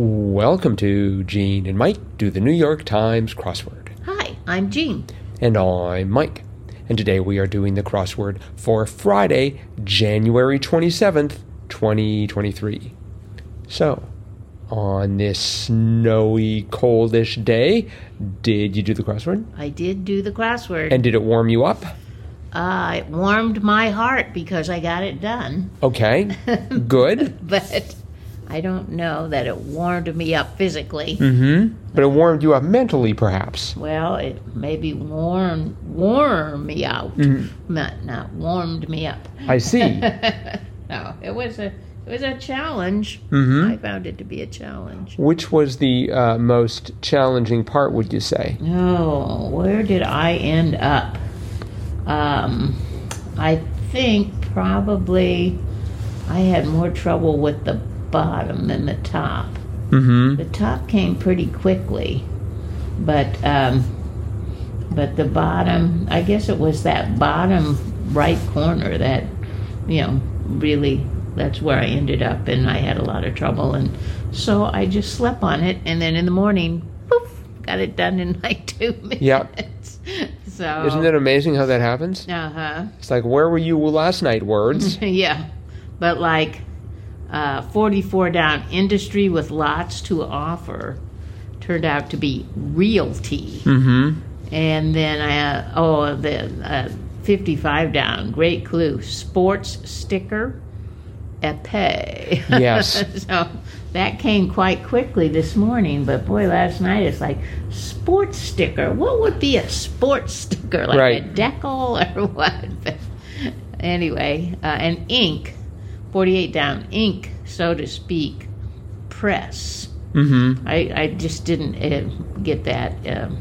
Welcome to Gene and Mike do the New York Times crossword. Hi, I'm Jean. And I'm Mike. And today we are doing the crossword for Friday, January 27th, 2023. So, on this snowy, coldish day, did you do the crossword? I did do the crossword. And did it warm you up? uh, it warmed my heart because I got it done. Okay, good. But I don't know that it warmed me up physically. Mm-hmm. But it warmed you up mentally, perhaps. Well, it maybe warmed warm me out, not not warmed me up. I see. no, it was a it was a challenge. Mhm. I found it to be a challenge. Which was the uh, most challenging part, would you say? Oh, where did I end up? Um, I think probably I had more trouble with the bottom than the top. Mm-hmm. The top came pretty quickly, but um, but the bottom, I guess it was that bottom right corner that, you know, really that's where I ended up, and I had a lot of trouble, and so I just slept on it, and then in the morning, poof, got it done in like two minutes. Yep. So Isn't it amazing how that happens? Uh huh. It's like, where were you last night, words? yeah, but like uh, 44 down industry with lots to offer turned out to be realty. mm-hmm. And then, uh, oh, the uh, 55 down, great clue, sports sticker, epee. Yes. so that came quite quickly this morning, but boy, last night it's like, sports sticker. What would be a sports sticker? Like Right. a decal or what? But anyway, uh, and ink, 48 down, ink, so to speak, press. Mm-hmm. I, I just didn't uh, get that um,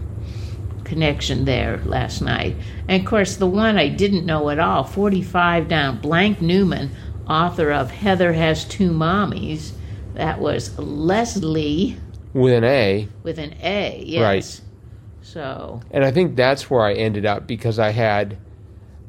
connection there last night. And of course, the one I didn't know at all 45 down, Blank Newman, author of Heather Has Two Mommies. That was Leslie With an A. with an A, yes. Right. So, And I think that's where I ended up because I had,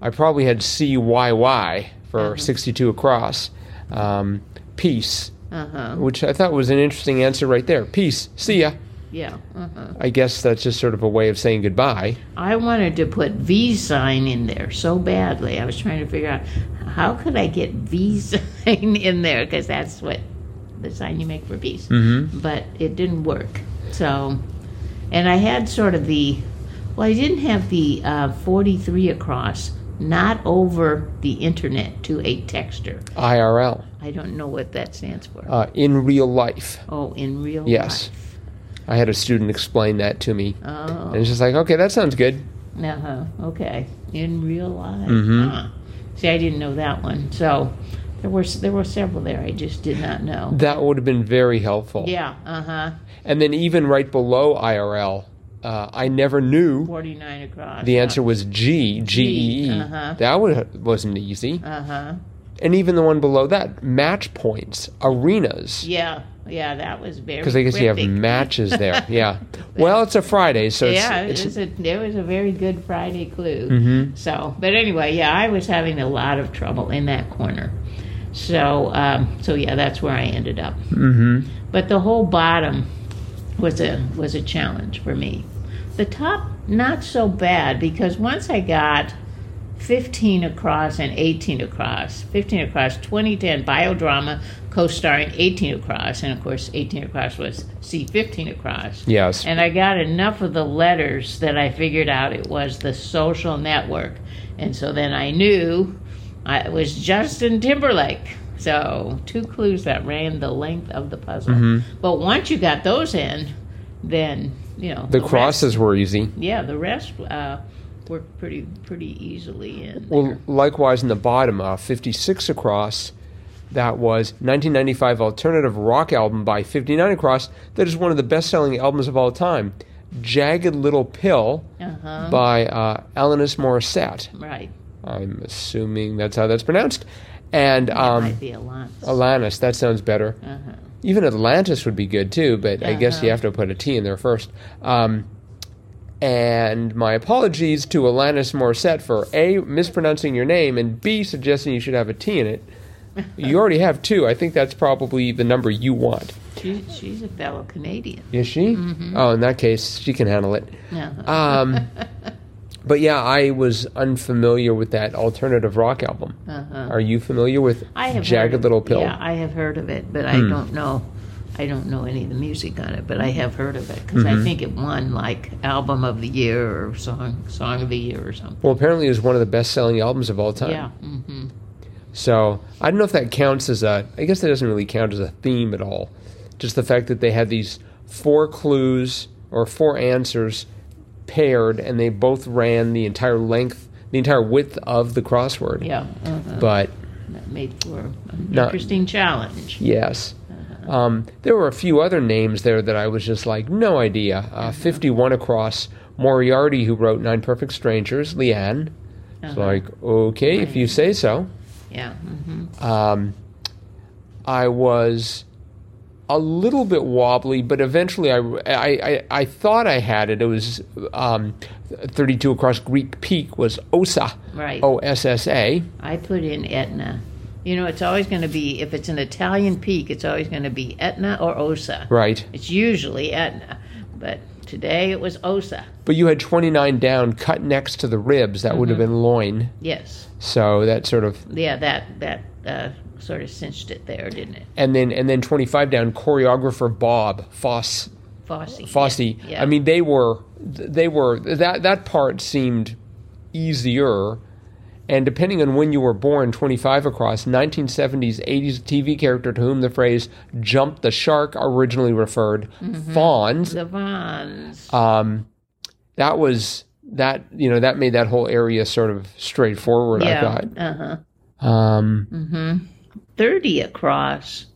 I probably had CYY for 62 across. Um, peace, uh huh. which I thought was an interesting answer right there. Peace. See ya. Yeah. Uh huh. I guess that's just sort of a way of saying goodbye. I wanted to put V sign in there so badly. I was trying to figure out how could I get V sign in there because that's what the sign you make for peace. Mm-hmm. But it didn't work. So, and I had sort of the, well, I didn't have the uh, 43 across, not over the internet to a texter. IRL. I don't know what that stands for. Uh, in real life. oh, in real yes. life. Yes. I had a student explain that to me. Oh. And it's just like, okay, that sounds good. Uh-huh. Okay. In real life. Mm-hmm. Huh. See, I didn't know that one. So there were there were several there I just did not know. That would have been very helpful. Yeah. Uh huh. And then even right below IRL, uh, I never knew Forty nine across. the answer was G, G E E. uh-huh. That wasn't easy. Uh huh. And even the one below that, match points, arenas. Yeah. Yeah. That was very. Because I guess you have matches there. Yeah. Well, it's a Friday, so yeah, it's, it it's was a, it was a very good Friday clue. Mhm. So, but anyway, yeah, I was having a lot of trouble in that corner. So, um, so yeah, that's where I ended up. hmm but the whole bottom was a was a challenge for me. The top not so bad because once I got 15 across and 18 across, 15 across, 2010 biodrama co-starring 18 across, and of course 18 across was C 15 across. Yes. And I got enough of the letters that I figured out it was the social network. And so then I knew I, it was Justin Timberlake. So two clues that ran the length of the puzzle. Mhm. But once you got those in, then, you know. the rest- crosses were easy. yeah, the rest uh, worked pretty pretty easily in. Well, there. likewise in the bottom, uh, 56 across, that was 1995 alternative rock album by 59 across. That is one of the best-selling albums of all time. Jagged Little Pill uh-huh. by uh, Alanis Morissette. right. I'm assuming that's how that's pronounced. And um, might be a lot. Alanis, that sounds better. Uh-huh. Even Atlantis would be good too, but I guess you Uh-huh. have to put a T in there first. Um, and my apologies to Alanis Morissette for A, mispronouncing your name, and B, suggesting you should have a T in it. You already have two. I think that's probably the number you want. She, she's a fellow Canadian. Is she? Oh, in that case, she can handle it. Uh-huh. Um, but yeah, I was unfamiliar with that alternative rock album. Uh-huh. Are you familiar with I have Jagged of- Little Pill? Hmm. Yeah, I have heard of it, but I don't know. I don't know any of the music on it, but I have heard of it because Mm-hmm. I think it won like album of the year or song song of the year or something. Well, apparently, it's one of the best-selling albums of all time. Yeah. hmm So I don't know if that counts as a. I guess that doesn't really count as a theme at all. Just the fact that they had these four clues or four answers paired, and they both ran the entire length, the entire width of the crossword. Yeah. Uh-huh. But That made for an Not- interesting challenge. yes. Um, there were a few other names there that I was just like, no idea. Uh, 51 across. Moriarty, who wrote Nine Perfect Strangers. Leanne. It's like, okay, if you say so. Yeah. hmm Um, I was a little bit wobbly, but eventually I, I, I, I thought I had it. It was um, 32 across Greek Peak was Ossa, Right. O S S A. I put in Etna. You know, it's always going to be if it's an Italian peak, it's always going to be Etna or Ossa. Right. It's usually Etna, but today it was Ossa. But you had 29 down, cut next to the ribs. That would have been loin. Yes. So that sort of, Yeah, that that uh, sort of cinched it there, didn't it? and then and then 25 down, choreographer Bob Foss. Fosse. Fosse. Yeah. I mean, they were they were that that part seemed easier, and depending on when you were born, twenty five across 1970s, 80s TV character to whom the phrase "jump the shark" originally referred, Mm-hmm. Fonz. the Fonz. Um, that was that you know that made that whole area sort of straightforward. I yeah. thought. Uh Um, Thirty across.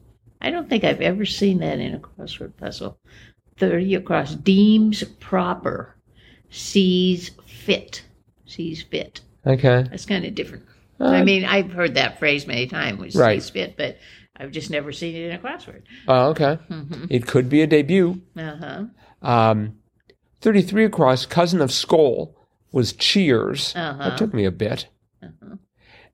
I don't think I've ever seen that in a crossword puzzle. Thirty across. Deems proper. Sees fit. Sees fit. okay. That's kind of different. I mean, I've heard that phrase many times, which Right. sees fit, but I've just never seen it in a crossword. Oh, okay. Mm-hmm. It could be a debut. Uh huh. Um, 33 across, cousin of Skol, was Cheers. Uh-huh. That took me a bit.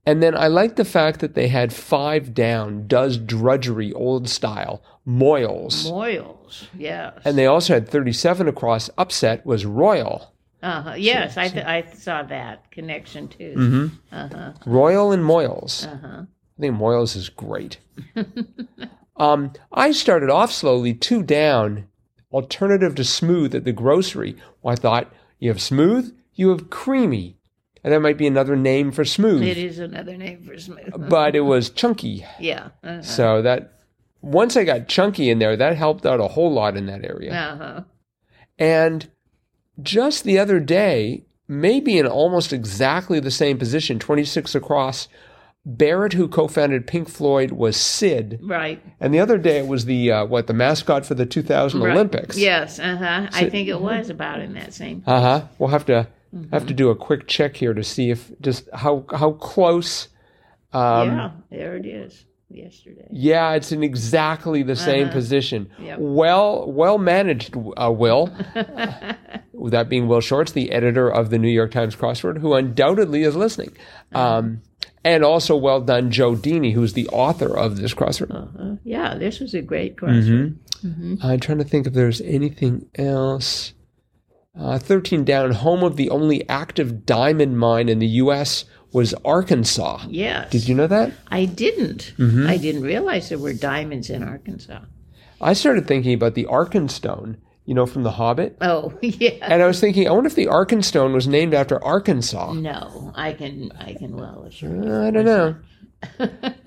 And then I like the fact that they had five down, does drudgery, old style, Moils. Moils. Yes. and they also had 37 across, upset was Royal. uh-huh. Yes, I, th- I saw that connection too. Mm-hmm. Uh huh. Royal and Moils. Uh huh. I think Moils is great. um, I started off slowly, two down, alternative to smooth at the grocery. Well, I thought, you have smooth, you have creamy. And that might be another name for smooth. It is another name for smooth. But it was chunky. yeah. Uh So that, once I got chunky in there, that helped out a whole lot in that area. Uh-huh. And just the other day, maybe in almost exactly the same position, 26 across, Barrett, who co founded Pink Floyd, was Syd. Right. And the other day it was the uh, what the mascot for the 2000 right. Olympics. Yes. Uh huh. I think it was about in that same. Uh huh. We'll have to Mm-hmm. have to do a quick check here to see if just how how close. Um, yeah. There it is. Yesterday. yeah, it's in exactly the same Uh-huh. position. Yep. Well, well managed, uh, Will. that being Will Shortz, the editor of the New York Times crossword, who undoubtedly is listening, Uh-huh. um, and also well done, Joe Deeney, who's the author of this crossword. Uh-huh. Yeah. This was a great crossword. Mm-hmm. I'm trying to think if there's anything else. Uh, 13 down, home of the only active diamond mine in the U.S. was Arkansas. Yes. Did you know that? I didn't. Mm-hmm. I didn't realize there were diamonds in Arkansas. I started thinking about the Arkenstone, you know, from The Hobbit. Oh, yeah. And I was thinking, I wonder if the Arkenstone was named after Arkansas. No, I can I can well assure you. I don't know.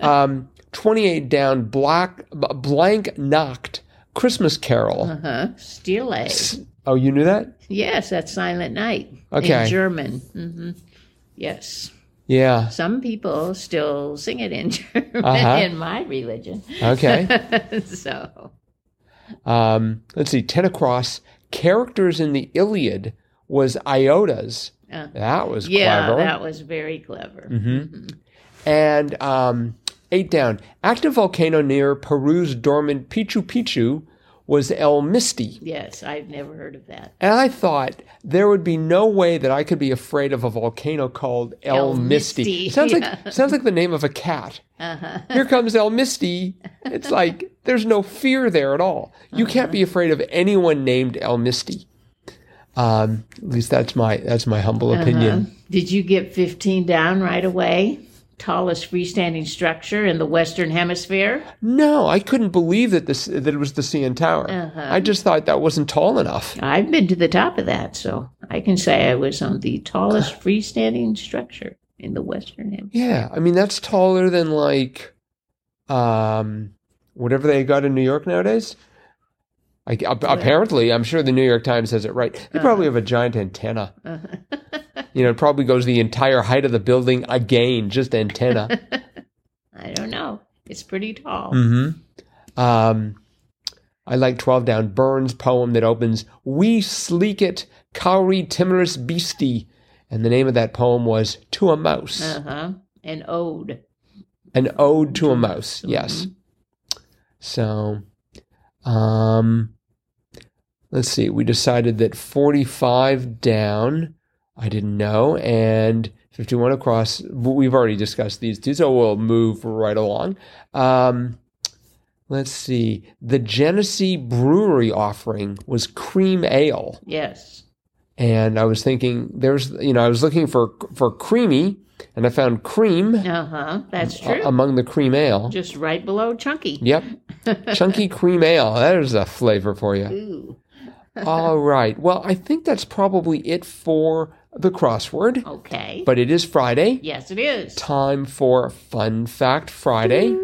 um, 28 down, black, blank knocked, Christmas Carol. Uh-huh. Stille. Oh, you knew that? Yes, that's Silent Night. Okay. In German. Mm hmm Yes. Yeah. Some people still sing it in German Uh-huh. in my religion. Okay. so, Um, let's see, 10 across. Characters in the Iliad was Iotas. Uh, That was yeah, clever. that was very clever. Mm-hmm. And um, eight down. Active volcano near Peru's dormant Pichu Pichu was El Misti. Yes, I've never heard of that. And I thought there would be no way that I could be afraid of a volcano called El, El Misti. Misty, It sounds yeah. like sounds like the name of a cat. Uh-huh. Here comes El Misti. It's like there's no fear there at all. You can't Uh-huh. be afraid of anyone named El Misti. Um, at least that's my that's my humble Uh-huh. opinion. Did you get 15 down right away? Tallest freestanding structure in the Western Hemisphere? No, I couldn't believe that this that it was the CN Tower. Uh-huh. I just thought that wasn't tall enough. I've been to the top of that, so I can say I was on the tallest freestanding structure in the Western Hemisphere. Yeah, I mean that's taller than like, um, whatever they got in New York nowadays. I, apparently, I'm sure the New York Times has it right. They probably have a giant antenna. You know, it probably goes the entire height of the building again, just antenna. I don't know. It's pretty tall. mm-hmm. Um, I like 12 Down Burns' poem that opens, We sleekit, cowrie timorous beastie. And the name of that poem was To a Mouse. Uh huh. An ode. An ode to a mouse. Yes. So, um, let's see. We decided that 45 down, I didn't know, and 51 across. We've already discussed these two, so we'll move right along. Um, let's see. The Genesee Brewery offering was cream ale Yes. and I was thinking there's you know I was looking for for creamy and I found cream Uh huh. That's true. among the cream ale. Just right below Chunky. Yep. Chunky cream ale. There's a flavor for you. Ooh. All right. Well, I think that's probably it for the crossword, Okay. but it is Friday. yes, it is. Time for Fun Fact Friday.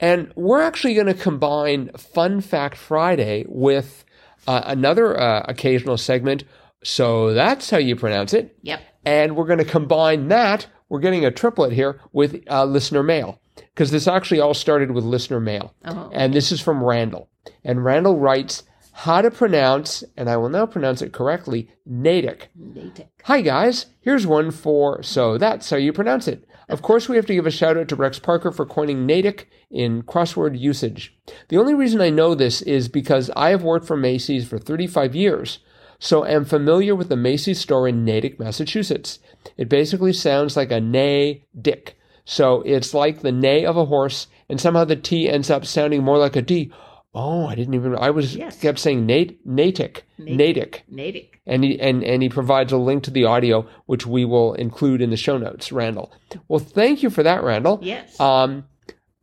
And we're actually going to combine Fun Fact Friday with uh, another uh, occasional segment. So that's how you pronounce it. Yep. And we're going to combine that. We're getting a triplet here with uh, listener mail because this actually all started with listener mail. Oh. And this is from Randall. And Randall writes how to pronounce, and I will now pronounce it correctly, Natick. Natick. Hi guys, here's one for so that's how you pronounce it. Of course, we have to give a shout out to Rex Parker for coining Natick in crossword usage. The only reason I know this is because I have worked for Macy's for 35 years, so am familiar with the Macy's store in Natick, Massachusetts. It basically sounds like a nay dick. So it's like the neigh of a horse, and somehow the T ends up sounding more like a D. Oh, I didn't even. I was Yes. kept saying Nate Natick, Natick Natick. and he and and he provides a link to the audio which we will include in the show notes randall well thank you for that randall Yes. um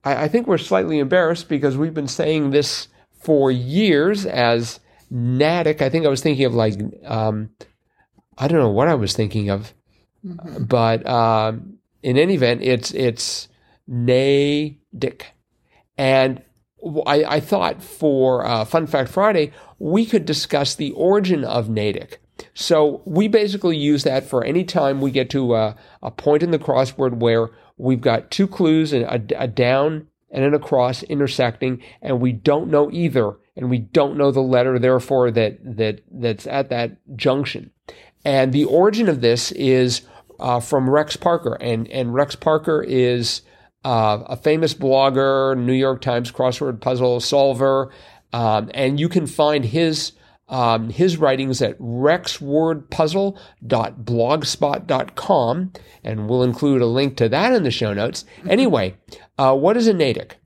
I, I think we're slightly embarrassed because we've been saying this for years as natick i think i was thinking of like um i don't know what i was thinking of but um in any event it's it's nadick and I, I thought for uh, Fun Fact Friday, we could discuss the origin of Natick. So we basically use that for any time we get to uh, a point in the crossword where we've got two clues, and a, a down and an across intersecting, and we don't know either, and we don't know the letter, therefore, that, that that's at that junction. And the origin of this is uh, from Rex Parker, and, and Rex Parker is uh, a famous blogger, New York Times crossword puzzle solver, um, and you can find his um, his writings at rexwordpuzzle.blogspot.com, and we'll include a link to that in the show notes. Anyway, uh, what is a natick?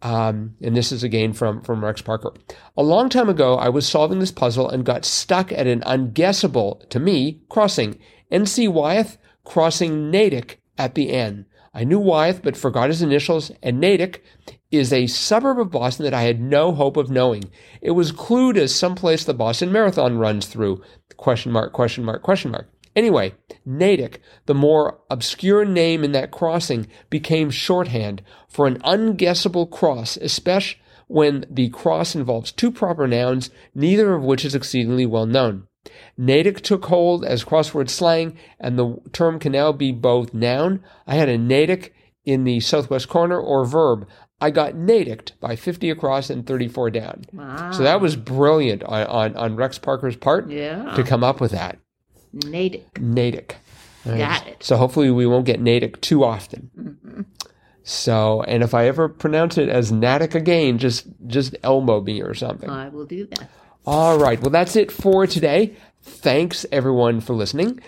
Um, and this is again from, from Rex Parker. A long time ago, I was solving this puzzle and got stuck at an unguessable, to me, crossing. N.C. Wyeth crossing Natick at the N. I knew Wyeth, but forgot his initials, and Natick is a suburb of Boston that I had no hope of knowing. It was clued as someplace the Boston Marathon runs through. Question mark, question mark, question mark. Anyway, Natick, the more obscure name in that crossing, became shorthand for an unguessable cross, especially when the cross involves two proper nouns, neither of which is exceedingly well known. Natick took hold as crossword slang, and the term can now be both noun. I had a Natick in the southwest corner, or verb. I got Naticked by 50 across and 34 down. Wow. So that was brilliant on, on, on Rex Parker's part Yeah. to come up with that. Natick. Natick. Got it. So hopefully we won't get Natick too often. So, and if I ever pronounce it as Natick again, just just elbow me or something. I will do that. All right. Well, that's it for today. Thanks everyone for listening.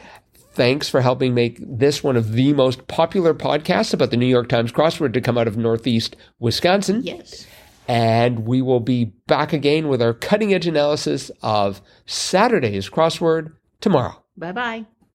Thanks for helping make this one of the most popular podcasts about the New York Times crossword to come out of Northeast Wisconsin. Yes. And we will be back again with our cutting edge analysis of Saturday's crossword tomorrow. Bye bye.